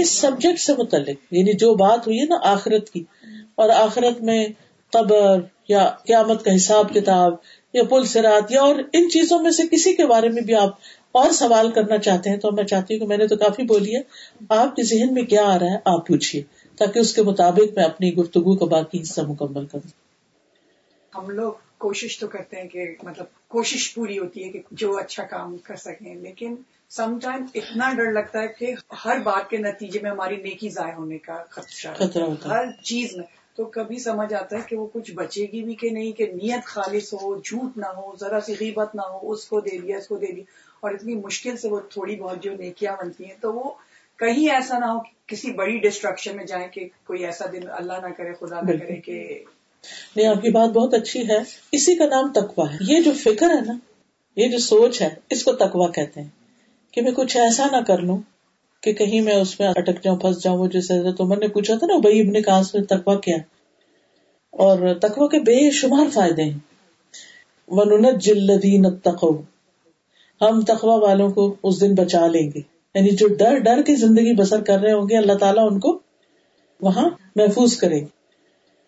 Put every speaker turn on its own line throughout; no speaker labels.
اس subject سے متعلق یعنی جو بات ہوئی ہے نا آخرت کی، اور آخرت میں قبر یا قیامت کا حساب کتاب یا پل سرات یا اور ان چیزوں میں سے کسی کے بارے میں بھی آپ اور سوال کرنا چاہتے ہیں تو میں چاہتی ہوں کہ میں نے تو کافی بولی ہے، آپ کے ذہن میں کیا آ رہا ہے، آپ پوچھیے تاکہ اس کے مطابق میں اپنی گفتگو کا باقی حصہ مکمل کروں۔
ہم لوگ کوشش تو کرتے ہیں کہ مطلب کوشش پوری ہوتی ہے کہ جو اچھا کام کر سکیں، لیکن سم ٹائم اتنا ڈر لگتا ہے کہ ہر بات کے نتیجے میں ہماری نیکی ضائع ہونے کا خدشہ ہر چیز میں۔ تو کبھی سمجھ آتا ہے کہ وہ کچھ بچے گی بھی کہ نہیں کہ نیت خالص ہو جھوٹ نہ ہو ذرا سی غیبت نہ ہو اس کو دے دیا اس کو دے دیا۔ اور اتنی مشکل سے وہ تھوڑی بہت جو نیکیاں بنتی ہیں تو وہ کہیں ایسا نہ ہو کہ کسی بڑی ڈسٹرکشن میں جائیں کہ کوئی ایسا دن اللہ نہ کرے خدا نہ کرے کہ
نہیں آپ کی بات بہت اچھی ہے۔ اسی کا نام تکوا ہے۔ یہ جو فکر ہے نا یہ جو سوچ ہے اس کو تکوا کہتے ہیں۔ کہ میں کچھ ایسا نہ کر لوں کہ کہیں میں اس میں اٹک جاؤں، پھنس جاؤں۔ وہ جیسے حضرت عمر نے پوچھا تھا نا بھائی ابن کہاں سے تکوا کیا اور تکوا کے بے شمار فائدے ہیں۔ ونت جلدین تقو ہم تقوا والوں کو اس دن بچا لیں گے۔ یعنی جو ڈر ڈر کی زندگی بسر کر رہے ہوں گے، اللہ تعالیٰ ان کو وہاں محفوظ کریں گے۔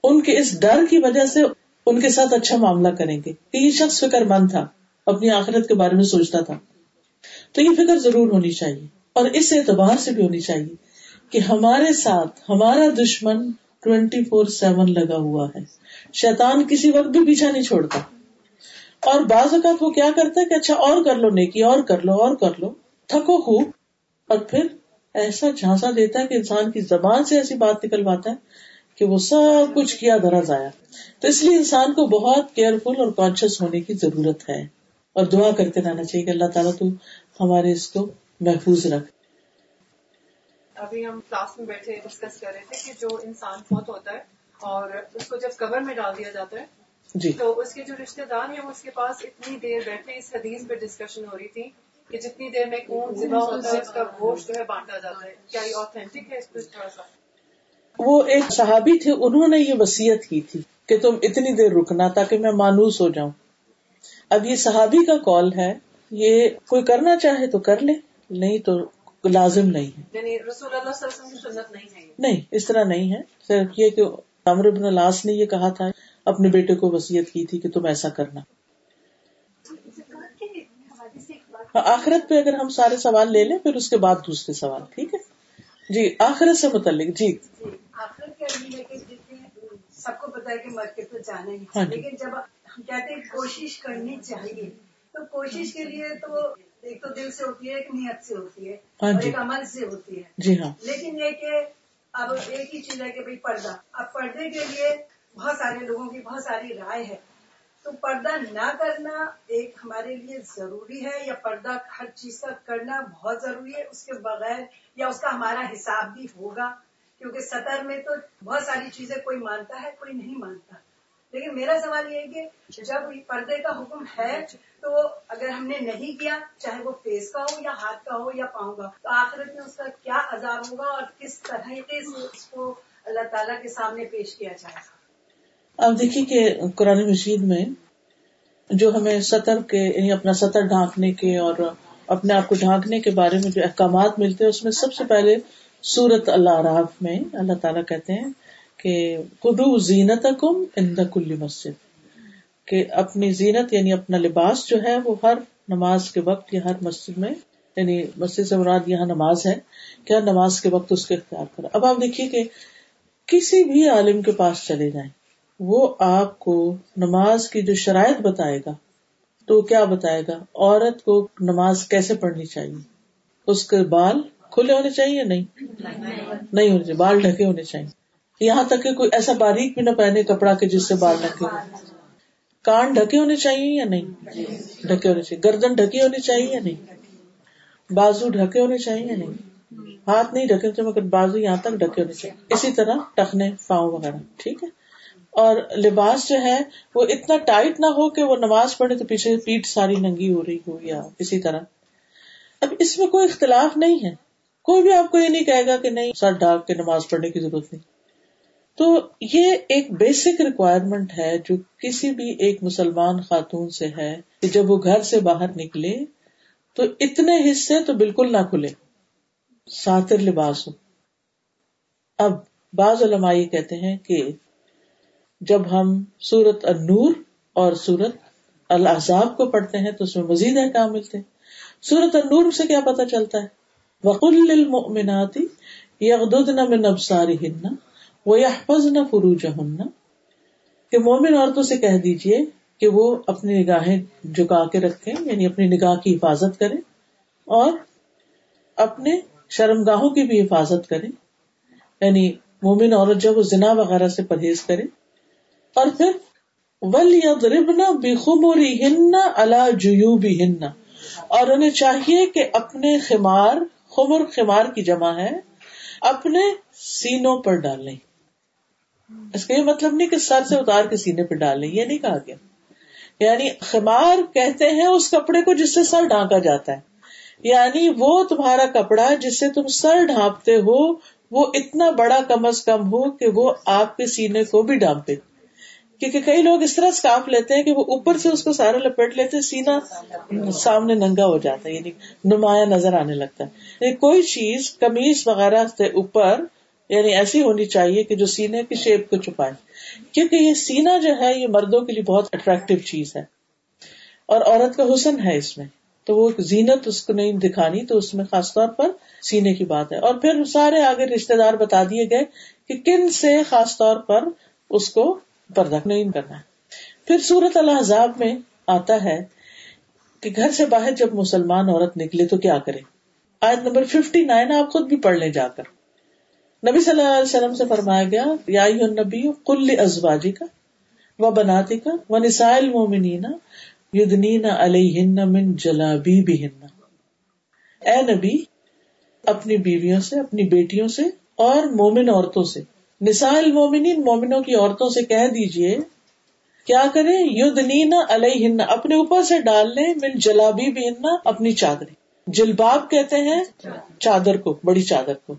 ان کے اس ڈر کی وجہ سے ان کے ساتھ اچھا معاملہ کریں گے۔ کہ یہ شخص فکر مند تھا، اپنی آخرت کے بارے میں سوچتا تھا۔ تو یہ فکر ضرور ہونی چاہیے اور اس اعتبار سے بھی ہونی چاہیے کہ ہمارے ساتھ ہمارا دشمن ٹوینٹی فور سیون لگا ہوا ہے۔ شیطان کسی وقت بھی پیچھا نہیں چھوڑتا۔ اور بعض اوقات وہ کیا کرتا ہے کہ اچھا اور کر لو نیکی، اور کر لو، اور کر لو۔ تھکو خوب اور پھر ایسا جھانسا دیتا ہے کہ انسان کی زبان سے ایسی بات نکلواتا ہے کہ وہ سب کچھ کیا درا ضائع تو اس لیے انسان کو بہت کیئرفل اور کانشیس ہونے کی ضرورت ہے۔ اور دعا کرتے رہنا چاہیے کہ اللہ تعالیٰ تو ہمارے اس کو محفوظ رکھ
ابھی ہم کلاس میں بیٹھے ڈسکس کر رہے تھے کہ جو انسان فوت ہوتا ہے اور اس کو جب کور میں ڈال دیا جاتا ہے جی۔ تو اس کے جو رشتے دار ہیں وہ اس کے پاس اتنی دیر بیٹھے اس حدیث پہ ڈسکشن ہو رہی تھی کہ جتنی دیر میں خون ذبح ہوتا ہے اس کا گوشت جو ہے بانٹا جاتا ہے۔ کیا یہ اوتھینٹک ہے؟ اس کو تھوڑا سا۔
وہ ایک صحابی تھے انہوں نے یہ وسیعت کی تھی کہ تم اتنی دیر رکنا تاکہ میں مانوس ہو جاؤں۔ اب یہ صحابی کا کال ہے یہ کوئی کرنا چاہے تو کر لے نہیں تو لازم نہیں ہے۔
یعنی رسول اللہ صلی اللہ علیہ وسلم سنت نہیں ہے۔
نہیں اس طرح نہیں ہے۔ صرف یہ کہ عمر بن لاس نے یہ کہا تھا اپنے بیٹے کو وسیعت کی تھی کہ تم ایسا کرنا۔ آخرت پہ اگر ہم سارے سوال لے لیں پھر اس کے بعد دوسرے سوال ٹھیک ہے؟ جی آخرت سے متعلق جی۔
سب کو پتا ہے کہ مارکیٹ میں جانا ہی ہاں جی۔ لیکن جب کہتے ہیں کوشش کرنی چاہیے۔ تو کوشش کے لیے تو ایک تو دل سے ہوتی ہے ایک نیت سے ہوتی ہے ہاں اور جی۔ ایک عمل سے ہوتی ہے۔
جی ہاں۔
لیکن یہ کہ اب ایک ہی چیز ہے کہ بھائی پردہ۔ اب پردے کے لیے بہت سارے لوگوں کی بہت ساری رائے ہے۔ تو پردہ نہ کرنا ایک ہمارے لیے ضروری ہے یا پردہ ہر چیز کا کرنا بہت ضروری ہے۔ اس کے بغیر یا اس کا ہمارا حساب بھی ہوگا۔ کیونکہ سطر میں تو بہت ساری چیزیں کوئی مانتا ہے کوئی نہیں مانتا۔ لیکن میرا سوال یہ ہے کہ جب پردے کا حکم ہے، تو اگر ہم نے نہیں کیا، چاہے وہ فیس کا ہو یا ہاتھ کا ہو یا پاؤں کا، تو آخرت میں اس کا کیا عذاب ہوگا اور کس طریقے سے اس کو اللہ تعالیٰ کے سامنے پیش کیا جائے؟ گا
اب دیکھیے کہ قرآن مشید میں جو ہمیں سطر کے یعنی اپنا سطر ڈھانکنے کے اور اپنے آپ کو ڈھانکنے کے بارے میں جو احکامات ملتے ہیں، اس میں سب سے پہلے سورت اللہ راف میں اللہ تعالیٰ کہتے ہیں کہ خدو زینت کم اند کل مسجد، کہ اپنی زینت یعنی اپنا لباس جو ہے وہ ہر نماز کے وقت یا ہر مسجد میں یعنی مسجد سے مراد یہاں نماز ہے، کہ ہر نماز کے وقت اس کے اختیار کرے اب آپ دیکھیے کہ کسی بھی عالم کے پاس چلے جائیں، وہ آپ کو نماز کی جو شرائط بتائے گا، تو کیا بتائے گا؟ عورت کو نماز کیسے پڑھنی چاہیے؟ اس کے بال کھلے ہونے چاہیے نہیں؟ نہیں ہونے چاہیے، بال ڈھکے ہونے چاہیے۔ یہاں تک کہ کوئی ایسا باریک بھی نہ پہنے کپڑا کے جس سے بال ڈھکے ہو کان ڈھکے ہونے چاہیے یا نہیں؟ ڈھکے ہونے چاہیے۔ گردن ڈھکی ہونی چاہیے یا نہیں؟ بازو ڈھکے ہونے چاہیے یا نہیں؟ ہاتھ نہیں ڈھکے ہوتے مگر بازو یہاں تک ڈھکے ہونے چاہیے۔ اسی طرح ٹخنے پاؤں وغیرہ، ٹھیک ہے؟ اور لباس جو ہے وہ اتنا ٹائٹ نہ ہو کہ وہ نماز پڑھے تو پیچھے پیٹ ساری ننگی ہو رہی ہو یا کسی طرح۔ اب اس میں کوئی اختلاف نہیں ہے۔ کوئی بھی آپ کو یہ نہیں کہے گا کہ نہیں، سر ڈاک کے نماز پڑھنے کی ضرورت نہیں۔ تو یہ ایک بیسک ریکوائرمنٹ ہے جو کسی بھی ایک مسلمان خاتون سے ہے کہ جب وہ گھر سے باہر نکلے تو اتنے حصے تو بالکل نہ کھلے، ساتر لباس ہو۔ اب بعض علماء یہ کہتے ہیں کہ جب ہم سورت النور اور سورت الحضاب کو پڑھتے ہیں تو اس میں مزید احکام ملتے ہیں۔ سورت النور سے کیا پتا چلتا ہے؟ وقل المناتی یغدن من ابصارهن ويحفظن فروجهن۔ کہ مومن عورتوں سے کہہ دیجیے کہ وہ اپنی نگاہیں جھکا کے رکھیں یعنی اپنی نگاہ کی حفاظت کریں اور اپنے شرم گاہوں کی بھی حفاظت کریں۔ یعنی مومن عورت جب وہ زنا وغیرہ سے پرہیز کرے۔ اور پھر ول یبنا بےخموری ہن اللہ جیوبی ہن اور انہیں چاہیے کہ اپنے خمار، خمر خمار کی جمع ہے، اپنے سینوں پر ڈالیں اس کا یہ مطلب نہیں کہ سر سے اتار کے سینے پہ ڈال لیں، یہ نہیں کہا گیا۔ یعنی خمار کہتے ہیں اس کپڑے کو جس سے سر ڈھانکا جاتا ہے۔ یعنی وہ تمہارا کپڑا جس سے تم سر ڈھانپتے ہو، وہ اتنا بڑا کم از کم ہو کہ وہ آپ کے سینے کو بھی ڈانپے کیونکہ کئی لوگ اس طرح اسکارف لیتے ہیں کہ وہ اوپر سے اس کو سارا لپیٹ لیتے سینا سامنے ننگا ہو جاتا ہے یعنی نمایاں نظر آنے لگتا ہے۔ یعنی کوئی چیز کمیز وغیرہ سے اوپر یعنی ایسی ہونی چاہیے کہ جو سینے کی شیپ کو چھپائے کیونکہ یہ سینا جو ہے، یہ مردوں کے لیے بہت اٹریکٹو چیز ہے۔ اور عورت کا حسن ہے اس میں۔ تو وہ زینت اس کو نہیں دکھانی، تو اس میں خاص طور پر سینے کی بات ہے۔ اور پھر سارے آگے رشتے دار بتا دیے گئے کہ کن سے خاص طور پر اس کو پردہ نہیں کرنا ہے۔ پھر سورت الحضاب میں آتا ہے کہ گھر سے باہر جب مسلمان عورت نکلے تو کیا کرے؟ آیت نمبر ففٹی نائن آپ خود بھی پڑھ لیں جا کر۔ نبی صلی اللہ علیہ وسلم سے فرمایا گیا، یا نبی کل ازواجی کا و بناتی کا و نسائل مومنینا یدنین علیہن من جلابی بھی اے نبی، اپنی بیویوں سے، اپنی بیٹیوں سے اور مومن عورتوں سے۔ نسائل مومنین مومنوں کی عورتوں سے کہہ دیجیے، کیا کریں؟ یدنین علیہن، اپنے اوپر سے ڈال لیں، من جلابی بھی اپنی چادر جلباب کہتے ہیں، چادر کو، بڑی چادر کو۔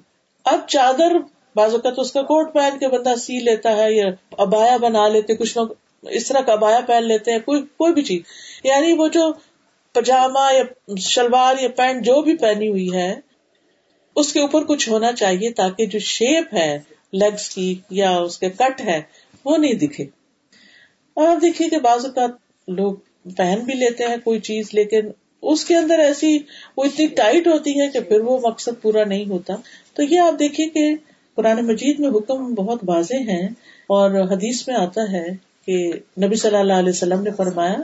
اب چادر بعض اوقات اس کا کوٹ پہن کے بندہ سی لیتا ہے یا ابایا بنا لیتے، کچھ لوگ اس طرح کا ابایا پہن لیتے ہیں، کوئی کوئی بھی چیز۔ یعنی وہ جو پجامہ یا شلوار یا پینٹ جو بھی پہنی ہوئی ہے، اس کے اوپر کچھ ہونا چاہیے تاکہ جو شیپ ہے لیگس کی یا اس کے کٹ ہے، وہ نہیں دکھے۔ اور دیکھیے کہ بعض اوقات لوگ پہن بھی لیتے ہیں کوئی چیز، لیکن اس کے اندر ایسی وہ اتنی ٹائٹ ہوتی ہے کہ پھر وہ مقصد پورا نہیں ہوتا۔ تو یہ آپ دیکھیے کہ قرآن مجید میں حکم بہت واضح ہیں اور حدیث میں آتا ہے کہ نبی صلی اللہ علیہ وسلم نے فرمایا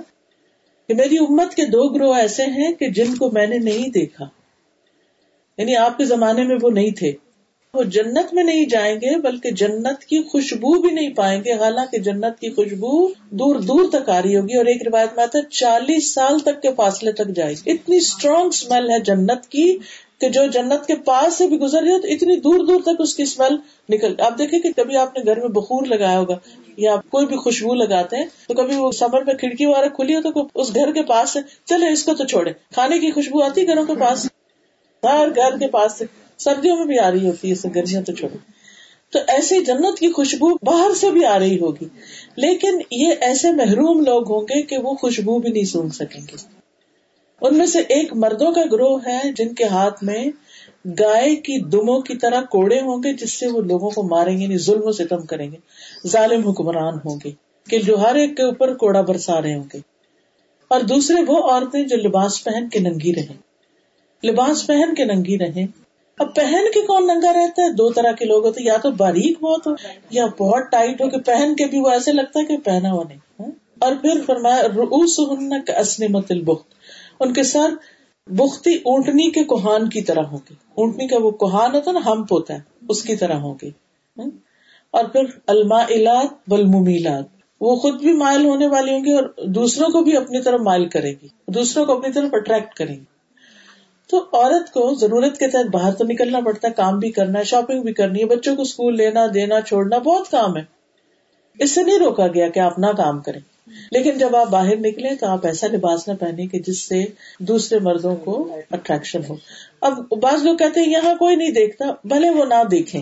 کہ میری امت کے دو گروہ ایسے ہیں کہ جن کو میں نے نہیں دیکھا۔ یعنی آپ کے زمانے میں وہ نہیں تھے۔ وہ جنت میں نہیں جائیں گے، بلکہ جنت کی خوشبو بھی نہیں پائیں گے۔ حالانکہ جنت کی خوشبو دور دور تک آ رہی ہوگی اور ایک روایت میں آتا ہے، چالیس سال تک کے فاصلے تک جائے گی۔ اتنی اسٹرانگ اسمیل ہے جنت کی کہ جو جنت کے پاس سے بھی گزر جائے تو اتنی دور دور تک اس کی اسمیل نکل۔ آپ دیکھیں کہ کبھی آپ نے گھر میں بخور لگایا ہوگا یا آپ کوئی بھی خوشبو لگاتے ہیں، تو کبھی وہ سمر میں کھڑکی وغیرہ کھلی ہو تو اس گھر کے پاس سے، چلے اس کو تو چھوڑے کھانے کی خوشبو آتی گھروں کے پاس ہر گھر کے پاس سے۔ سردیوں میں بھی آ رہی ہوتی ہے گرمیاں تو چھوڑے تو ایسی جنت کی خوشبو باہر سے بھی آ رہی ہوگی۔ لیکن یہ ایسے محروم لوگ ہوں گے کہ وہ خوشبو بھی نہیں سون سکیں گے۔ ان میں سے ایک مردوں کا گروہ ہے جن کے ہاتھ میں گائے کی دموں کی طرح کوڑے ہوں گے، جس سے وہ لوگوں کو ماریں گے یعنی ظلم و ستم کریں گے۔ ظالم حکمران ہوں گے کہ جو ہر ایک کے اوپر کوڑا برسا رہے ہوں گے۔ اور دوسرے وہ عورتیں جو لباس پہن کے ننگی رہیں۔ لباس پہن کے ننگی رہیں۔ اب پہن کے کون ننگا رہتا ہے؟ دو طرح کے لوگ ہوتے یا تو باریک بہت ہو، یا بہت ٹائٹ ہو کہ پہن کے بھی وہ ایسے لگتا ہے کہ پہنا ہوا نہیں ہاں؟ اور پھر فرمایا روس اسن مت البخت ان کے سر بختی اونٹنی کے کوہان کی طرح ہوں گے۔ اونٹنی کا وہ کوہان ہوتا ہے نا، ہمپ ہوتا ہے، اس کی طرح ہوں گے ہاں؟ اور پھر الما بلمومیلات وہ خود بھی مائل ہونے والی ہوں گی اور دوسروں کو بھی اپنی طرف مائل کرے گی، دوسروں کو اپنی طرف اٹریکٹ کرے گی۔ تو عورت کو ضرورت کے تحت باہر تو نکلنا پڑتا ہے، کام بھی کرنا ہے شاپنگ بھی کرنی ہے، بچوں کو اسکول لینا، دینا، چھوڑنا، بہت کام ہے۔ اس سے نہیں روکا گیا کہ آپ نہ کام کریں۔ لیکن جب آپ باہر نکلے تو آپ ایسا لباس نہ پہنے کہ جس سے دوسرے مردوں کو اٹریکشن ہو۔ اب بعض لوگ کہتے ہیں، یہاں کوئی نہیں دیکھتا، بھلے وہ نہ دیکھیں۔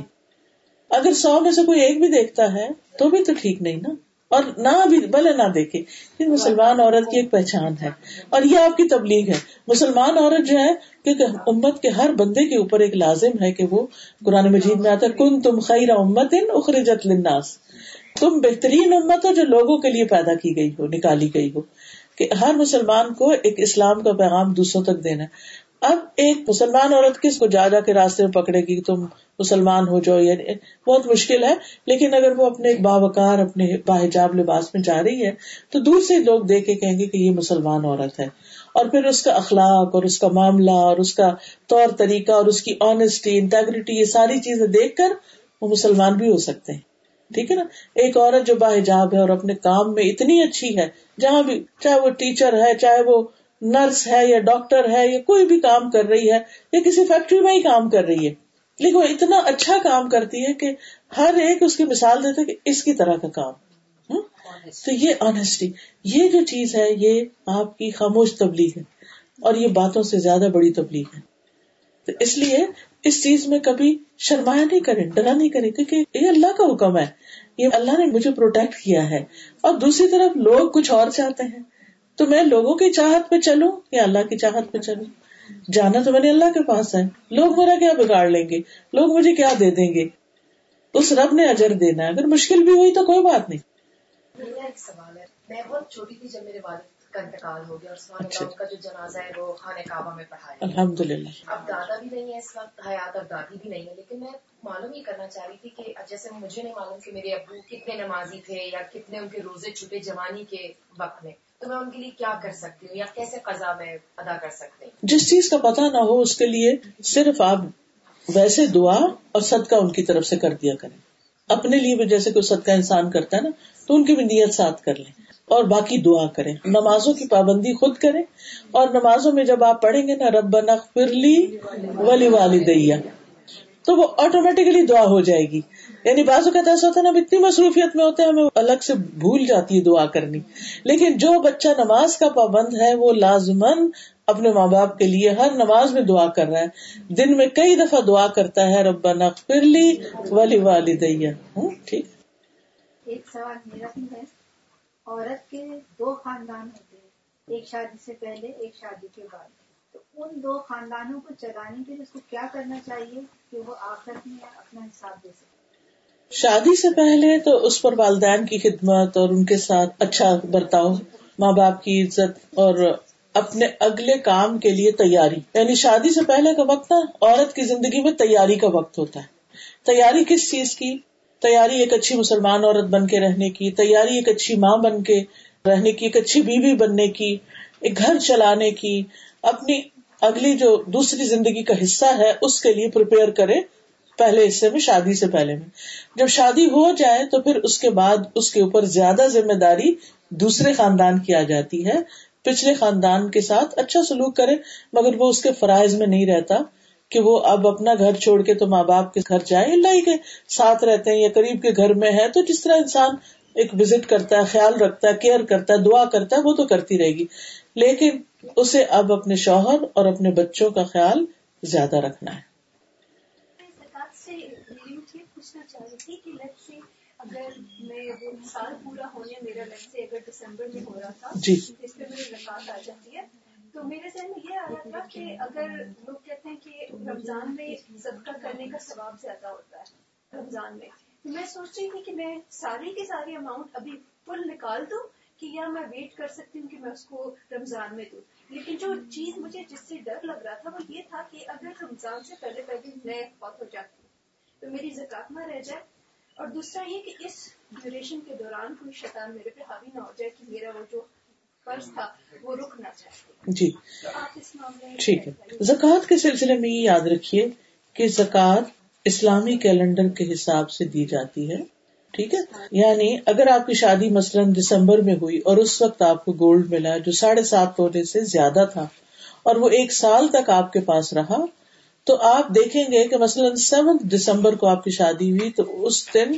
اگر سو میں سے کوئی ایک بھی دیکھتا ہے تو بھی تو ٹھیک نہیں نا۔ اور نہ بھی بھلے نہ دیکھے، یہ مسلمان عورت کی ایک پہچان ہے اور یہ آپ کی تبلیغ ہے۔ مسلمان عورت جو ہے، کیونکہ امت کے ہر بندے کے اوپر ایک لازم ہے کہ وہ قرآن مجید میں آتا ہے کن تم خیر امت ان اخرجت للناس۔ تم بہترین امت ہو جو لوگوں کے لیے پیدا کی گئی ہو، نکالی گئی ہو۔ کہ ہر مسلمان کو ایک اسلام کا پیغام دوسروں تک دینا اب ایک مسلمان عورت کس کو جا جا کے راستے میں پکڑے گی؟ تم مسلمان ہو جاؤ یعنی بہت مشکل ہے، لیکن اگر وہ اپنے باوکار اپنے باحجاب لباس میں جا رہی ہے، تو دور سے لوگ دیکھ کے کہیں گے کہ یہ مسلمان عورت ہے۔ اور پھر اس کا اخلاق اور اس کا معاملہ اور اس کا طور طریقہ اور اس کی آنےسٹی انٹیگریٹی یہ ساری چیزیں دیکھ کر وہ مسلمان بھی ہو سکتے ہیں۔ ٹھیک ہے نا؟ ایک عورت جو باحجاب ہے اور اپنے کام میں اتنی اچھی ہے، جہاں بھی چاہے وہ ٹیچر ہے، چاہے وہ نرس ہے یا ڈاکٹر ہے یا کوئی بھی کام کر رہی ہے یا کسی فیکٹری میں ہی کام کر رہی ہے۔ لیکن وہ اتنا اچھا کام کرتی ہے کہ ہر ایک اس کی مثال دیتے کہ اس کی طرح کا کام تو یہ آنےسٹی یہ جو چیز ہے یہ آپ کی خاموش تبلیغ ہے اور یہ باتوں سے زیادہ بڑی تبلیغ ہے۔ تو اس لیے اس چیز میں کبھی شرمایا نہیں کرے ڈرا نہیں کرے کیونکہ یہ اللہ کا حکم ہے۔ یہ اللہ نے مجھے پروٹیکٹ کیا ہے۔ اور دوسری طرف لوگ کچھ اور چاہتے ہیں۔ تو میں لوگوں کی چاہت پہ چلوں یا اللہ کی چاہت پہ چلوں؟ جانا تو میں نے اللہ کے پاس ہے۔ لوگ میرا کیا بگاڑ لیں گے؟ لوگ مجھے کیا دے دیں گے؟ اس رب نے اجر دینا ہے۔ اگر مشکل بھی ہوئی تو کوئی بات نہیں۔
میرا ایک سوال ہے۔ میں بہت چھوٹی تھی جب میرے والد کا انتقال ہو گیا اور اچھا۔ کا جو جنازہ ہے وہ خانہ کعبہ میں پڑھایا۔
الحمد للہ
اب دادا بھی نہیں ہے اس وقت حیات اور دادی بھی نہیں ہے لیکن میں معلوم یہ کرنا چاہ رہی تھی کہ جیسے مجھے نہیں معلوم کہ میرے ابو کتنے نمازی تھے یا کتنے ان کے روزے چھٹے جوانی کے وقت میں۔ تو میں ان کے لیے کیا کر سکتی ہوں یا کیسے قضا میں ادا کر سکتی ہوں؟
جس چیز کا پتا نہ ہو اس کے لیے صرف آپ ویسے دعا اور صدقہ ان کی طرف سے کر دیا کریں۔ اپنے لیے بھی جیسے کوئی صدقہ انسان کرتا ہے نا، تو ان کی بھی نیت ساتھ کر لیں۔ اور باقی دعا کریں۔ نمازوں کی پابندی خود کریں۔ اور نمازوں میں جب آپ پڑھیں گے نا رب فرلی ولی والدیا تو وہ آٹومیٹکلی دعا ہو جائے گی۔ یعنی بازو کا ایسا ہوتا ہے نا اتنی مصروفیت میں ہوتے ہیں، ہمیں الگ سے بھول جاتی ہے دعا کرنی۔ لیکن جو بچہ نماز کا پابند ہے، وہ لازمن اپنے ماں باپ کے لیے ہر نماز میں دعا کر رہا ہے۔ دن میں کئی دفعہ دعا کرتا ہے رب فرلی ولی والدیا ٹھیک۔
ایک سوال میرا بھی ہے۔ عورت کے دو خاندان ہوتے ہیں، ایک شادی سے پہلے، ایک شادی کے بعد۔ ان دو خاندانوں کو چلانے کے لیے اس کو کیا کرنا چاہیے کہ وہ آخر میں اپنا حساب دے سکے
شادی سے پہلے تو اس پر والدین کی خدمت اور ان کے ساتھ اچھا برتاؤ، ماں باپ کی عزت اور اپنے اگلے کام کے لیے تیاری۔ یعنی شادی سے پہلے کا وقت نا، عورت کی زندگی میں تیاری کا وقت ہوتا ہے۔ تیاری کس چیز کی؟ تیاری ایک اچھی مسلمان عورت بن کے رہنے کی، تیاری ایک اچھی ماں بن کے رہنے کی، ایک اچھی بیوی بننے کی، ایک گھر چلانے کی، اپنی اگلی جو دوسری زندگی کا حصہ ہے، اس کے لیے پریپیئر کرے پہلے حصے میں، شادی سے پہلے میں۔ جب شادی ہو جائے تو پھر اس کے بعد اس کے اوپر زیادہ ذمہ داری دوسرے خاندان کی آ جاتی ہے۔ پچھلے خاندان کے ساتھ اچھا سلوک کرے مگر وہ اس کے فرائض میں نہیں رہتا کہ وہ اب اپنا گھر چھوڑ کے تو ماں باپ کے گھر جائے اللہ ہی کے ساتھ رہتے ہیں یا قریب کے گھر میں ہے۔ تو جس طرح انسان ایک وزٹ کرتا ہے، خیال رکھتا ہے، کیئر کرتا ہے، دعا کرتا ہے، وہ تو کرتی رہے گی۔ لیکن اسے اب اپنے شوہر اور اپنے بچوں کا خیال زیادہ رکھنا ہے۔
اگر میں وہ سال پورا ہونے میرا سے اگر دسمبر میں ہو رہا تھا
جی۔
اس پہ میری زکات آ جاتی ہے تو میرے ذہن میں یہ آ رہا تھا کہ اگر لوگ کہتے ہیں کہ رمضان میں صدقہ کرنے کا ثواب زیادہ ہوتا ہے رمضان میں میں سوچ رہی تھی کہ میں ساری کی ساری اماؤنٹ ابھی فل نکال دوں کہ یا میں ویٹ کر سکتی ہوں کہ میں اس کو رمضان میں دوں۔ لیکن جو چیز مجھے جس سے ڈر لگ رہا تھا وہ یہ تھا کہ اگر رمضان سے پہلے پہلے میں فوت ہو جاتی ہوں تو میری زکات نہ رہ جائے۔ اور دوسرا یہ کہ اس ڈیوریشن کے دوران کوئی شیطان میرے پہ حاوی نہ ہو جائے کہ میرا وہ جو
جی۔ ٹھیک ہے۔ زکوٰۃ کے سلسلے میں یہ یاد رکھیے کہ زکوٰۃ اسلامی کیلنڈر کے حساب سے دی جاتی ہے، ٹھیک ہے؟ یعنی اگر آپ کی شادی مثلاً دسمبر میں ہوئی اور اس وقت آپ کو گولڈ ملا جو ساڑھے سات تونے سے زیادہ تھا اور وہ ایک سال تک آپ کے پاس رہا، تو آپ دیکھیں گے کہ مثلاً سیونتھ دسمبر کو آپ کی شادی ہوئی تو اس دن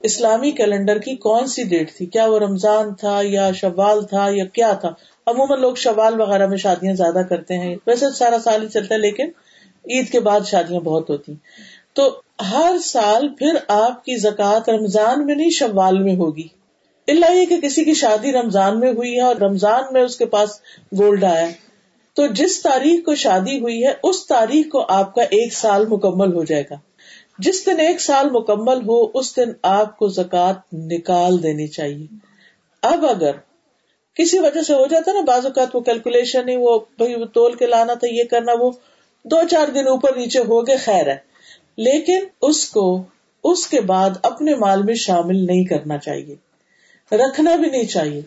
اسلامی کیلنڈر کی کون سی ڈیٹ تھی؟ کیا وہ رمضان تھا یا شوال تھا یا کیا تھا؟ عموماً لوگ شوال وغیرہ میں شادیاں زیادہ کرتے ہیں، ویسے سارا سال ہی چلتا ہے لیکن عید کے بعد شادیاں بہت ہوتی۔ تو ہر سال پھر آپ کی زکوٰۃ رمضان میں نہیں، شوال میں ہوگی۔ اللہ یہ کہ کسی کی شادی رمضان میں ہوئی ہے اور رمضان میں اس کے پاس گولڈ آیا تو جس تاریخ کو شادی ہوئی ہے، اس تاریخ کو آپ کا ایک سال مکمل ہو جائے گا۔ جس دن ایک سال مکمل ہو، اس دن آپ کو زکات نکال دینی چاہیے۔ اب اگر کسی وجہ سے ہو جاتا نا، بعض اوقات وہ کیلکولیشن ہی، وہ وہ تول کے لانا تھا، یہ کرنا، وہ دو چار دن اوپر نیچے ہو گئے، خیر ہے۔ لیکن اس کو اس کے بعد اپنے مال میں شامل نہیں کرنا چاہیے۔ رکھنا بھی نہیں چاہیے۔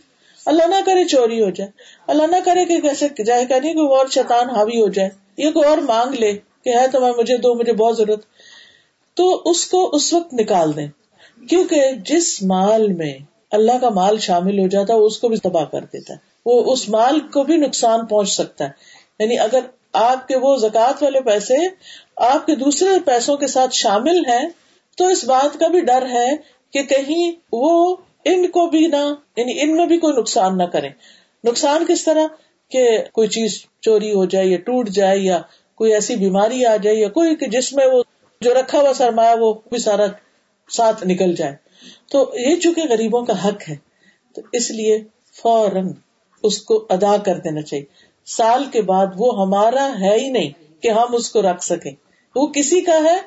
اللہ نہ کرے چوری ہو جائے۔ اللہ نہ کرے کہ کیسے جائے کہ نہیں، کوئی اور شیطان حاوی ہو جائے۔ یہ کوئی اور مانگ لے کہ ہے تو میں، مجھے دو، مجھے بہت ضرورت۔ تو اس کو اس وقت نکال دیں۔ کیونکہ جس مال میں اللہ کا مال شامل ہو جاتا ہے اس کو بھی تباہ کر دیتا ہے۔ وہ اس مال کو بھی نقصان پہنچ سکتا ہے۔ یعنی اگر آپ کے وہ زکات والے پیسے آپ کے دوسرے پیسوں کے ساتھ شامل ہیں، تو اس بات کا بھی ڈر ہے کہ کہیں وہ ان کو بھی نہ یعنی ان میں بھی کوئی نقصان نہ کرے۔ نقصان کس طرح؟ کہ کوئی چیز چوری ہو جائے یا ٹوٹ جائے یا کوئی ایسی بیماری آ جائے یا کوئی کہ جس میں وہ جو رکھا ہوا سرمایہ وہ بھی سارا ساتھ نکل جائے۔ تو یہ چونکہ غریبوں کا حق ہے، تو اس لیے فوراً اس کو ادا کر دینا چاہیے۔ سال کے بعد وہ ہمارا ہے ہی نہیں کہ ہم اس کو رکھ سکیں۔ وہ کسی کا ہے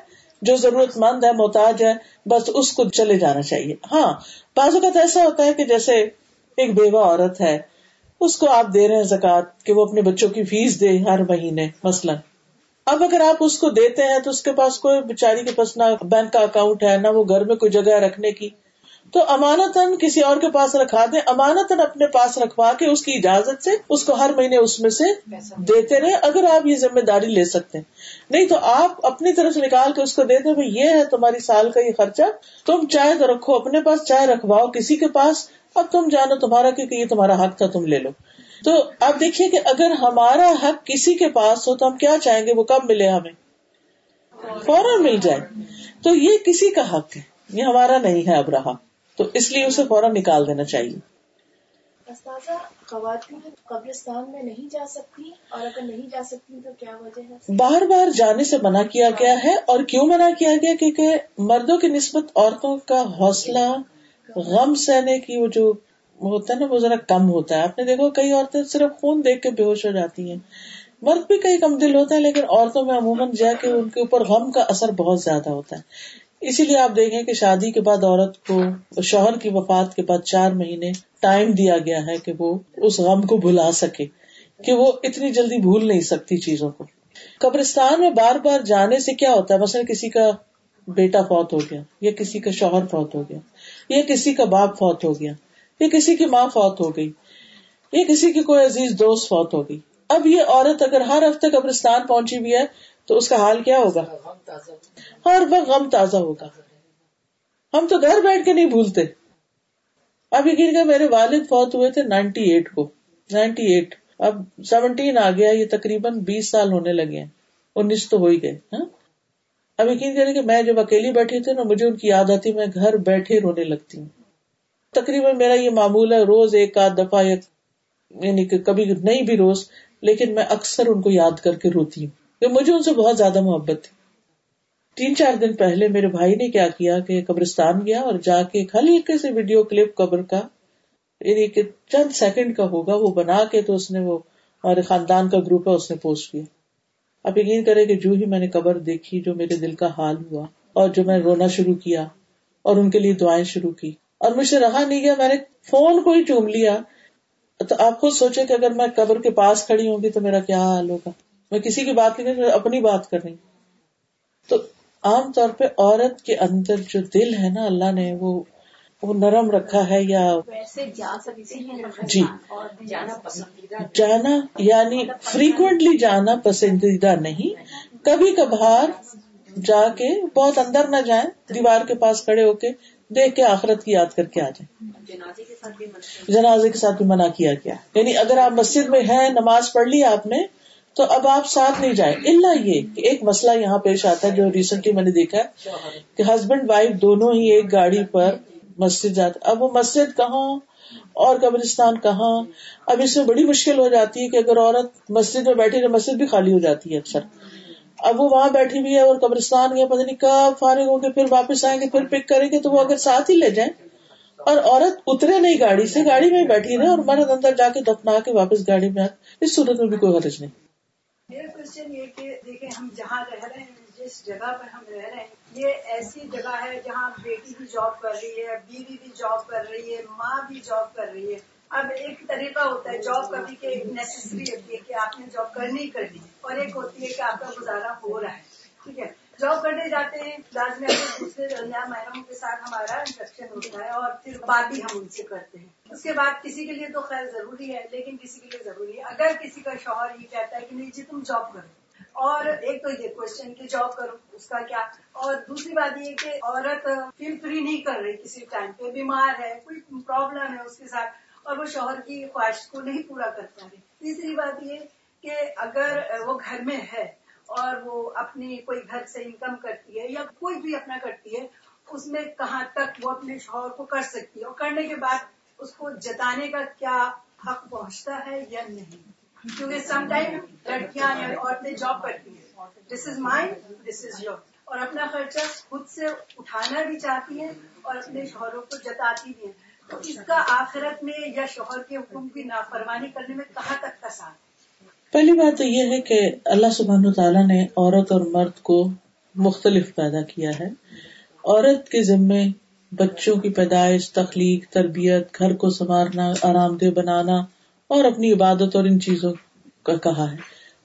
جو ضرورت مند ہے، محتاج ہے، بس اس کو چلے جانا چاہیے۔ ہاں بعض اوقات ایسا ہوتا ہے کہ جیسے ایک بیوہ عورت ہے، اس کو آپ دے رہے ہیں زکات کہ وہ اپنے بچوں کی فیس دے ہر مہینے، مثلاً۔ اب اگر آپ اس کو دیتے ہیں تو اس کے پاس کوئی بےچاری کے پاس نہ بینک کا اکاؤنٹ ہے، نہ وہ گھر میں کوئی جگہ رکھنے کی۔ تو امانتن کسی اور کے پاس رکھا دیں امانتن اپنے پاس رکھوا کے اس کی اجازت سے اس کو ہر مہینے اس میں سے دیتے رہے، اگر آپ یہ ذمہ داری لے سکتے ہیں۔ نہیں تو آپ اپنی طرف سے نکال کے اس کو دے دیں، بھائی یہ ہے تمہاری سال کا یہ خرچہ، تم چاہے تو رکھو اپنے پاس چاہے رکھواؤ کسی کے پاس، اب تم جانو تمہارا کیونکہ یہ تمہارا حق تھا، تم لے لو۔ تو آپ دیکھیے کہ اگر ہمارا حق کسی کے پاس ہو تو ہم کیا چاہیں گے؟ وہ کب ملے ہمیں؟ فوراً مل جائے۔ تو یہ کسی کا حق ہے، یہ ہمارا نہیں ہے اب رہا۔ تو اس لیے اسے فوراً نکال دینا چاہیے۔
خواتین قبرستان میں نہیں جا سکتی اور اگر نہیں جا سکتی تو کیا وجہ ہے؟
بار بار جانے سے منع کیا گیا ہے اور کیوں منع کیا گیا؟ کیونکہ مردوں کی نسبت عورتوں کا حوصلہ غم سہنے کی وہ جو ہوتا ہے نا وہ ذرا کم ہوتا ہے۔ آپ نے دیکھو کئی عورتیں صرف خون دیکھ کے بے ہوش ہو جاتی ہیں۔ مرد بھی کئی کم دل ہوتے ہیں لیکن عورتوں میں عموماً جا کے ان کے اوپر غم کا اثر بہت زیادہ ہوتا ہے۔ اسی لیے آپ دیکھیں کہ شادی کے بعد عورت کو شوہر کی وفات کے بعد چار مہینے ٹائم دیا گیا ہے کہ وہ اس غم کو بھلا سکے، کہ وہ اتنی جلدی بھول نہیں سکتی چیزوں کو۔ قبرستان میں بار بار جانے سے کیا ہوتا ہے؟ مثلا کسی کا بیٹا فوت ہو گیا، یا کسی کا شوہر فوت ہو گیا، یا کسی کا باپ فوت ہو گیا، یا کسی کی ماں فوت ہو گئی، یا کسی کی کوئی عزیز دوست فوت ہو گئی۔ اب یہ عورت اگر ہر ہفتے قبرستان پہنچی ہوئی ہے تو اس کا حال کیا ہوگا؟ ہر وقت غم تازہ ہوگا۔ ہم تو گھر بیٹھ کے نہیں بھولتے۔ اب یقین کہ میرے والد فوت ہوئے تھے نائنٹی ایٹ کو۔ Ninety eight. اب سیونٹین آ گیا، یہ تقریباً بیس سال ہونے لگے ہیں۔ انیس تو ہو ہی گئے ہاں؟ اب یقین کریں کہ میں جب اکیلی بیٹھی تھی نا، مجھے ان کی یاد آتی، میں گھر بیٹھے رونے لگتی ہوں۔ تقریباً میرا یہ معمول ہے، روز ایک آدھ دفعہ یعنی کہ کبھی نہیں بھی روز، لیکن میں اکثر ان کو یاد کر کے روتی ہوں۔ کہ مجھے ان سے بہت زیادہ محبت تھی۔ تین چار دن پہلے میرے بھائی نے کیا کیا کہ قبرستان گیا اور جا کے خالی ایک سے ویڈیو کلپ قبر کا یعنی کہ چند سیکنڈ کا ہوگا، وہ بنا کے تو اس نے وہ ہمارے خاندان کا گروپ ہے، اس نے پوسٹ کیا۔ اب یقین کرے کہ جو ہی میں نے قبر دیکھی، جو میرے دل کا حال ہوا اور جو میں رونا شروع کیا اور ان کے لیے دعائیں شروع کی۔ اور مجھ سے رہا نہیں گیا، میں نے فون کو ہی چوم لیا۔ تو آپ خود سوچے کہ اگر میں قبر کے پاس کھڑی ہوں گی تو میرا کیا حال ہوگا؟ میں کسی کی بات نہیں اپنی بات کر رہی۔ تو عام طور پہ عورت کے اندر جو دل ہے نا اللہ نے وہ وہ نرم رکھا ہے یا جی۔ جانا یعنی فریکوینٹلی جانا پسندیدہ نہیں۔ کبھی کبھار جا کے بہت اندر نہ جائیں دیوار کے پاس کھڑے ہو کے دیکھ کے آخرت کی یاد کر کے آ جائیں۔ جنازے کے ساتھ بھی منع کیا گیا۔ یعنی اگر آپ مسجد میں ہیں نماز پڑھ لی آپ نے تو اب آپ ساتھ نہیں جائیں۔ اللہ یہ کہ ایک مسئلہ یہاں پیش آتا ہے جو ریسنٹلی میں نے دیکھا ہے کہ ہسبینڈ وائف دونوں ہی ایک گاڑی پر مسجد جاتے اب وہ مسجد کہاں اور قبرستان کہاں؟ اب اس میں بڑی مشکل ہو جاتی ہے کہ اگر عورت مسجد میں بیٹھی تو مسجد بھی خالی ہو جاتی ہے اکثر۔ اب وہ وہاں بیٹھی ہوئی ہے اور قبرستان گیا، پتہ نہیں کب فارغ ہو کے پھر واپس آئیں گے، پھر پک کریں گے تو وہ اگر ساتھ ہی لے جائیں۔ اور عورت اترے نہیں گاڑی سے، گاڑی میں بیٹھی رہے اور مرد اندر جا کے دفنا کے واپس گاڑی میں آئے۔ اس صورت میں بھی کوئی حرج نہیں۔
میرا کوشچن یہ کہ دیکھیں ہم جہاں رہ رہے ہیں، جس جگہ پر ہم رہ رہے ہیں، یہ ایسی جگہ ہے جہاں بیٹی بھی جاب کر رہی ہے، بیوی بھی جاب کر رہی ہے، ماں بھی جاب کر رہی ہے۔ اب ایک طریقہ ہوتا ہے جاب کرنے کی ایک نیسسری ہوتی ہے کہ آپ نے جاب کرنی کرنی اور ایک ہوتی ہے کہ آپ کا گزارا ہو رہا ہے، ٹھیک ہے؟ جاب کرنے جاتے ہیں لازمی دوسرے محرموں کے ساتھ ہمارا انفیکشن ہوتا ہے اور پھر بات بھی ہم ان سے کرتے ہیں اس کے بعد کسی کے لیے تو خیر ضروری ہے لیکن کسی کے لیے ضروری ہے اگر کسی کا شوہر یہ کہتا ہے کہ نہیں جی تم جاب کرو اور ایک تو یہ کوشچن کہ جاب کرو اس کا کیا اور دوسری بات یہ کہ عورت فیل فری نہیں کر رہی کسی ٹائم پہ بیمار ہے کوئی پرابلم ہے اس کے ساتھ اور وہ شوہر کی خواہش کو نہیں پورا کر پا رہی تیسری بات یہ کہ اگر وہ گھر میں ہے اور وہ اپنی کوئی گھر سے انکم کرتی ہے یا کوئی بھی اپنا کرتی ہے، اس میں کہاں تک وہ اپنے شوہر کو کر سکتی ہے اور کرنے کے بعد اس کو جتانے کا کیا حق پہنچتا ہے یا نہیں؟ کیونکہ سم ٹائم لڑکیاں یا عورتیں جاب کرتی ہیں۔ دس از مائنڈ دس از یور اور اپنا خرچہ خود سے اٹھانا بھی چاہتی ہیں اور اپنے شوہروں کو جتاتی بھی ہیں۔ تو اس کا آخرت میں یا شوہر کے حکم کی نافرمانی کرنے میں کہاں تک کا ساتھ؟
پہلی بات تو یہ ہے کہ اللہ سبحان تعالیٰ نے عورت اور مرد کو مختلف پیدا کیا ہے۔ عورت کے ذمے بچوں کی پیدائش، تخلیق، تربیت، گھر کو سنوارنا، آرام دہ بنانا اور اپنی عبادت اور ان چیزوں کا کہا ہے۔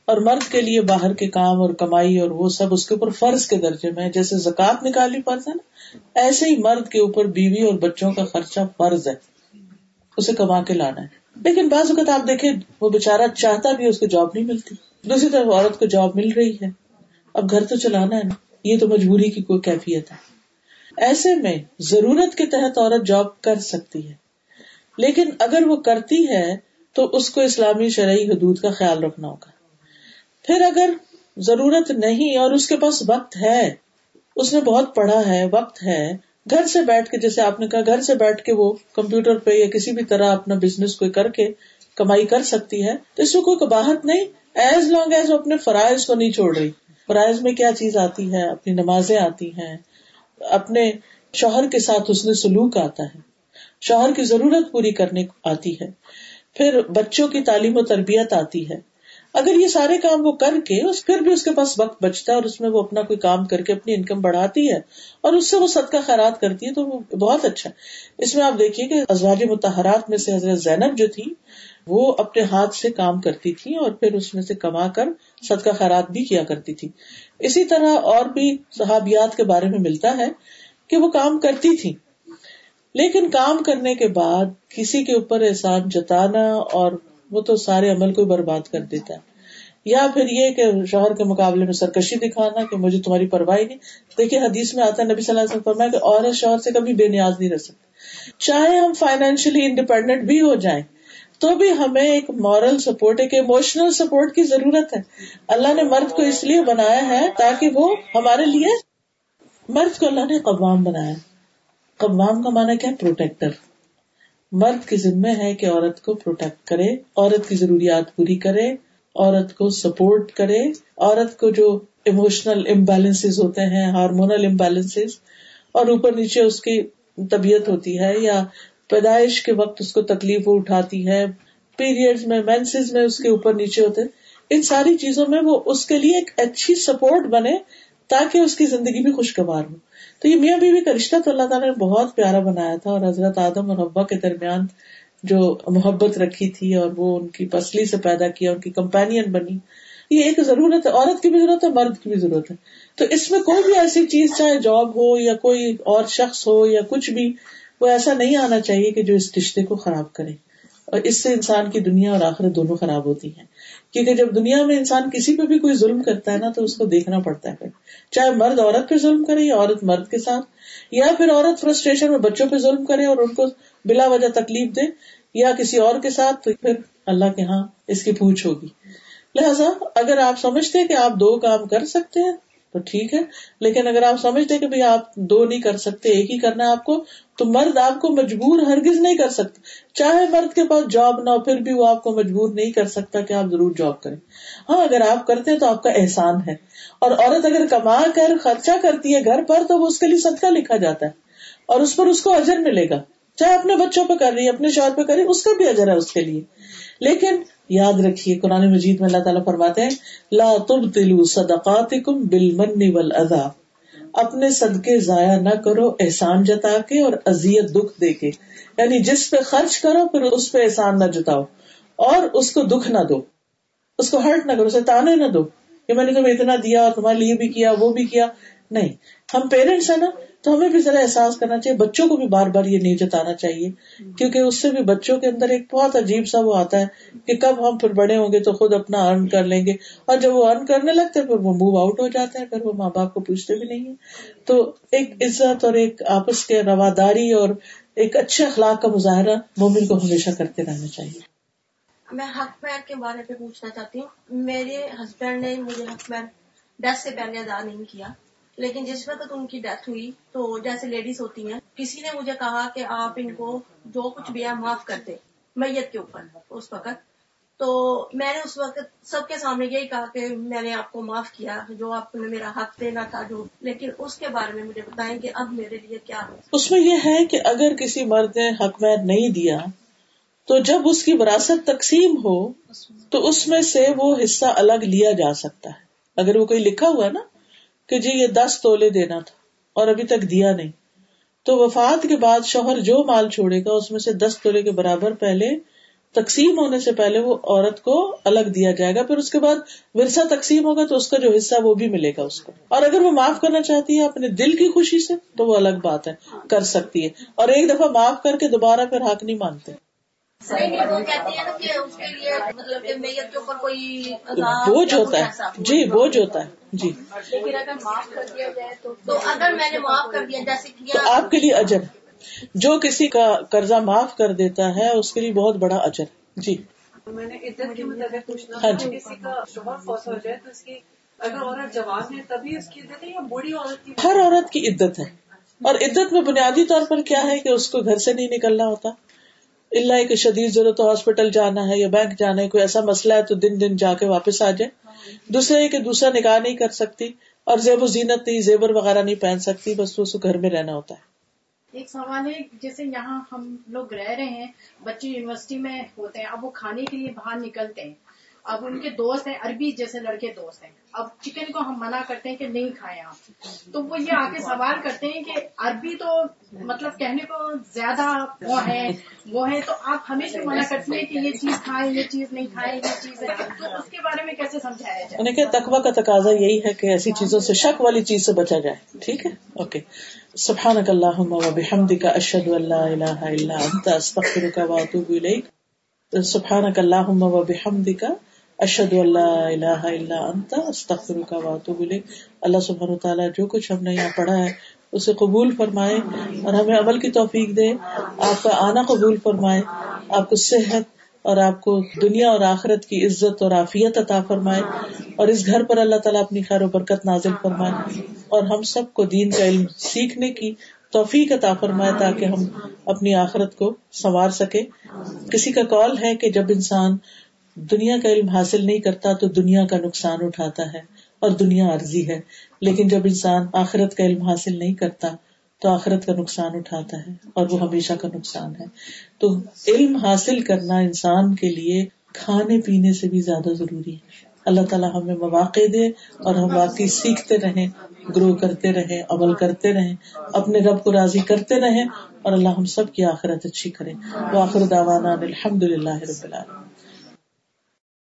اور مرد کے لیے باہر کے کام اور کمائی اور وہ سب اس کے اوپر فرض کے درجے میں جیسے زکوٰۃ نکالی فرض ہے نا، ایسے ہی مرد کے اوپر بیوی اور بچوں کا خرچہ فرض ہے۔ اسے کما کے لانا ہے۔ لیکن بعض اوقات آپ دیکھیں، وہ بےچارا چاہتا بھی اس کو جاب نہیں ملتی۔ دوسری طرف عورت کو جاب مل رہی ہے۔ اب گھر تو چلانا ہے نا۔ یہ تو مجبوری کی کوئی کیفیت ہے۔ ایسے میں ضرورت کے تحت عورت جاب کر سکتی ہے۔ لیکن اگر وہ کرتی ہے، تو اس کو اسلامی شرعی حدود کا خیال رکھنا ہوگا۔ پھر اگر ضرورت نہیں اور اس کے پاس وقت ہے، اس نے بہت پڑھا ہے، وقت ہے گھر سے بیٹھ کے، جیسے آپ نے کہا، گھر سے بیٹھ کے وہ کمپیوٹر پہ یا کسی بھی طرح اپنا بزنس کوئی کر کے کمائی کر سکتی ہے، تو اس میں کوئی کباہت نہیں۔ ایز لانگ ایز وہ اپنے فرائض کو نہیں چھوڑ رہی۔ فرائض میں کیا چیز آتی ہے؟ اپنی نمازیں آتی ہیں۔ اپنے شوہر کے ساتھ اس نے سلوک آتا ہے۔ شوہر کی ضرورت پوری کرنے آتی ہے۔ پھر بچوں کی تعلیم و تربیت آتی ہے۔ اگر یہ سارے کام وہ کر کے پھر بھی اس کے پاس وقت بچتا ہے اور اس میں وہ اپنا کوئی کام کر کے اپنی انکم بڑھاتی ہے اور اس سے وہ صدقہ خیرات کرتی ہے، تو وہ بہت اچھا اس میں آپ دیکھیے کہ ازواج متحرات میں سے حضرت زینب جو تھی، وہ اپنے ہاتھ سے کام کرتی تھی اور پھر اس میں سے کما کر صدقہ خیرات بھی کیا کرتی تھی۔ اسی طرح اور بھی صحابیات کے بارے میں ملتا ہے کہ وہ کام کرتی تھی۔ لیکن کام کرنے کے بعد کسی کے اوپر احسان جتانا اور وہ تو سارے عمل کو برباد کر دیتا ہے۔ یا پھر یہ کہ شوہر کے مقابلے میں سرکشی دکھانا کہ مجھے تمہاری پرواہ نہیں۔ دیکھیے حدیث میں آتا ہے، نبی صلی اللہ علیہ وسلم فرمایا کہ عورت شوہر سے کبھی بے نیاز نہیں رہ سکتی۔ چاہے ہم فائنینشلی انڈیپینڈنٹ بھی ہو جائیں، تو بھی ہمیں ایک مورل سپورٹ ایک ایموشنل سپورٹ کی ضرورت ہے۔ اللہ نے مرد کو اس لیے بنایا ہے تاکہ وہ ہمارے لیے مرد کو اللہ نے قوام بنایا۔ قوام کا مانا کیا؟ پروٹیکٹر مرد کے ذمے ہے کہ عورت کو پروٹیکٹ کرے، عورت کی ضروریات پوری کرے، عورت کو سپورٹ کرے، عورت کو جو اموشنل امبیلنس ہوتے ہیں ہارمونل امبیلنس اور اوپر نیچے اس کی طبیعت ہوتی ہے یا پیدائش کے وقت اس کو تکلیف اٹھاتی ہے پیریڈ میں مینس میں اس کے اوپر نیچے ہوتے ان ساری چیزوں میں وہ اس کے لیے ایک اچھی سپورٹ بنے تاکہ اس کی زندگی بھی خوشگوار ہو۔ تو یہ میاں بیوی کا رشتہ تو اللہ تعالیٰ نے بہت پیارا بنایا تھا اور حضرت آدم اور حبا کے درمیان جو محبت رکھی تھی اور وہ ان کی پسلی سے پیدا کیا، ان کی کمپینین بنی۔ یہ ایک ضرورت ہے، عورت کی بھی ضرورت ہے، مرد کی بھی ضرورت ہے۔ تو اس میں کوئی بھی ایسی چیز، چاہے جاب ہو یا کوئی اور شخص ہو یا کچھ بھی، وہ ایسا نہیں آنا چاہیے کہ جو اس رشتے کو خراب کرے۔ اور اس سے انسان کی دنیا اور آخرت دونوں خراب ہوتی ہیں۔ کیونکہ جب دنیا میں انسان کسی پہ بھی کوئی ظلم کرتا ہے نا تو اس کو دیکھنا پڑتا ہے پھر۔ چاہے مرد عورت پہ ظلم کرے یا عورت مرد کے ساتھ، یا پھر عورت فرسٹریشن میں بچوں پہ ظلم کرے اور ان کو بلا وجہ تکلیف دے، یا کسی اور کے ساتھ، تو پھر اللہ کے ہاں اس کی پوچھ ہوگی۔ لہذا اگر آپ سمجھتے ہیں کہ آپ دو کام کر سکتے ہیں تو ٹھیک ہے۔ لیکن اگر آپ سمجھتے کہ آپ دو نہیں کر سکتے، ایک ہی کرنا ہے آپ کو، تو مرد آپ کو مجبور ہرگز نہیں کر سکتا۔ چاہے مرد کے پاس جاب نہ ہو، پھر بھی وہ آپ کو مجبور نہیں کر سکتا کہ آپ ضرور جاب کریں۔ ہاں اگر آپ کرتے ہیں تو آپ کا احسان ہے۔ اور عورت اگر کما کر خرچہ کرتی ہے گھر پر، تو وہ اس کے لیے صدقہ لکھا جاتا ہے۔ اور اس پر اس کو اجر ملے گا۔ چاہے اپنے بچوں پہ کر رہی ہے، اپنے شوہر پہ کر رہی ہے، اس کا بھی اجر ہے اس کے لیے۔ لیکن یاد رکھیے، قرآن مجید میں اللہ تعالیٰ فرماتے ہیں، لا تم تلو صدقات اپنے صدقے ضائع نہ کرو، احسان جتا کے اور ازیت دکھ دے کے۔ یعنی جس پہ خرچ کرو، پھر اس پہ احسان نہ جتاؤ۔ اور اس کو دکھ نہ دو۔ اس کو ہرٹ نہ کرو، اسے تانے نہ دو۔ کہ میں نے تمہیں اتنا دیا اور تمہارے لیے بھی کیا، وہ بھی کیا۔ نہیں، ہم پیرنٹس ہیں نا۔ تو ہمیں بھی ذرا احساس کرنا چاہیے، بچوں کو بھی بار بار یہ نہیں جتانا چاہیے، کیونکہ اس سے بھی بچوں کے اندر ایک بہت عجیب سا وہ آتا ہے کہ کب ہم پھر بڑے ہوں گے تو خود اپنا ارن کر لیں گے، اور جب وہ ارن کرنے لگتے ہیں، پھر وہ موو آؤٹ ہو جاتے ہیں، پھر وہ ماں باپ کو پوچھتے بھی نہیں ہے تو ایک عزت اور ایک آپس کے رواداری اور ایک اچھے اخلاق کا مظاہرہ مومن کو ہمیشہ کرتے رہنا چاہیے۔
میں حق پیر کے بارے پہ پوچھنا چاہتی ہوں۔ میرے ہسبینڈ نے مجھے حق پیر ڈیتھ سے پہلے ادا نہیں کیا۔ لیکن جس وقت ان کی ڈیتھ ہوئی تو جیسے لیڈیز ہوتی ہیں، کسی نے مجھے کہا کہ آپ ان کو جو کچھ بھی ہے معاف کر دیں، میت کے اوپر، اس وقت۔ تو میں نے اس وقت سب کے سامنے یہی کہا کہ میں نے آپ کو معاف کیا، جو آپ نے میرا حق دینا تھا، جو۔ لیکن اس کے بارے میں مجھے بتائیں کہ اب میرے لیے کیا
اس میں یہ ہے کہ اگر کسی مرد نے حق میر نہیں دیا، تو جب اس کی وراثت تقسیم ہو، تو اس میں سے وہ حصہ الگ لیا جا سکتا ہے۔ اگر وہ کوئی لکھا ہوا نا کہ جی یہ دس تولے دینا تھا اور ابھی تک دیا نہیں۔ تو وفات کے بعد شوہر جو مال چھوڑے گا، اس میں سے دس تولے کے برابر پہلے تقسیم ہونے سے پہلے وہ عورت کو الگ دیا جائے گا۔ پھر اس کے بعد ورثہ تقسیم ہوگا تو اس کا جو حصہ وہ بھی ملے گا اس کو۔ اور اگر وہ معاف کرنا چاہتی ہے اپنے دل کی خوشی سے، تو وہ الگ بات ہے، کر سکتی ہے۔ اور ایک دفعہ معاف کر کے دوبارہ پھر حق نہیں مانتے۔ بوجھ ہوتا ہے۔ جی بوجھ ہوتا ہے۔ جی۔
اگر معاف کر دیا جائے تو اگر میں نے معاف کر دیا جیسے
تو آپ کے لیے اجر۔ جو کسی کا قرضہ معاف کر دیتا ہے اس کے لیے بہت بڑا اجر۔ جی۔
میں نے عزت کے مطابق پوچھنا ہاں جی۔ کسی کا شوہر فوت ہو جائے تو اس کی اگر عورت جوان ہے تبھی اس کی عزت ہے یا بوڑھی عورت کی
ہر عورت کی عدت ہے۔ اور عدت میں بنیادی طور پر کیا ہے کہ اس کو گھر سے نہیں نکلنا ہوتا؟ اللہ کہ شدید ضرورت ہاسپٹل جانا ہے یا بینک جانا ہے، کوئی ایسا مسئلہ ہے تو دن دن جا کے واپس آ جائے دوسرے کہ دوسرا نکاح نہیں کر سکتی اور زیب و زینت نہیں زیور وغیرہ نہیں پہن سکتی، بس اس کو گھر میں رہنا ہوتا ہے۔
ایک سوال ہے، جیسے یہاں ہم لوگ رہ رہے ہیں، بچے یونیورسٹی میں ہوتے ہیں، اب وہ کھانے کے لیے باہر نکلتے ہیں۔ اب ان کے دوست ہیں، عربی جیسے لڑکے دوست ہیں۔ اب چکن کو ہم منع کرتے ہیں کہ نہیں کھائیں آپ۔ تو وہ یہ آ کے سوال کرتے ہیں کہ عربی تو مطلب کہنے کو زیادہ وہ ہے وہ ہے، تو آپ ہمیشہ منع کرتے ہیں کہ یہ چیز کھائیں، یہ چیز نہیں کھائیں، یہ چیز ہے۔ تو اس کے بارے میں کیسے سمجھایا جائے؟
کہ تقوی کا تقاضا یہی ہے کہ ایسی چیزوں سے، شک والی چیز سے بچا جائے۔ ٹھیک ہے؟ اوکے۔ سبحان اللہ بحمد کا اشد اللہ الہ الا انت، استغفرک و اتوب الیک۔ سبحان اللہ و بحمد اشد اللہ اللہ انتا استخر کا بات بولے اللہ سبحان تعالیٰ جو کچھ ہم نے یہاں پڑھا ہے، اسے قبول فرمائے اور ہمیں عمل کی توفیق دے۔ آپ کا آنا قبول فرمائے، آپ کو صحت اور آپ کو دنیا اور آخرت کی عزت اور عافیت عطا فرمائے۔ اور اس گھر پر اللہ تعالیٰ اپنی خیر و برکت نازل فرمائے۔ اور ہم سب کو دین کا علم سیکھنے کی توفیق عطا فرمائے تاکہ ہم اپنی آخرت کو سنوار سکے کسی کا کال ہے کہ جب انسان دنیا کا علم حاصل نہیں کرتا تو دنیا کا نقصان اٹھاتا ہے اور دنیا عرضی ہے۔ لیکن جب انسان آخرت کا علم حاصل نہیں کرتا تو آخرت کا نقصان اٹھاتا ہے اور وہ ہمیشہ کا نقصان ہے۔ تو علم حاصل کرنا انسان کے لیے کھانے پینے سے بھی زیادہ ضروری ہے۔ اللہ تعالیٰ ہمیں مواقع دے اور ہم واقعی سیکھتے رہیں، گرو کرتے رہیں، عمل کرتے رہیں، اپنے رب کو راضی کرتے رہیں اور اللہ ہم سب کی آخرت اچھی کرے۔ وہ آخر داوانا الحمد للہ رب العالمین۔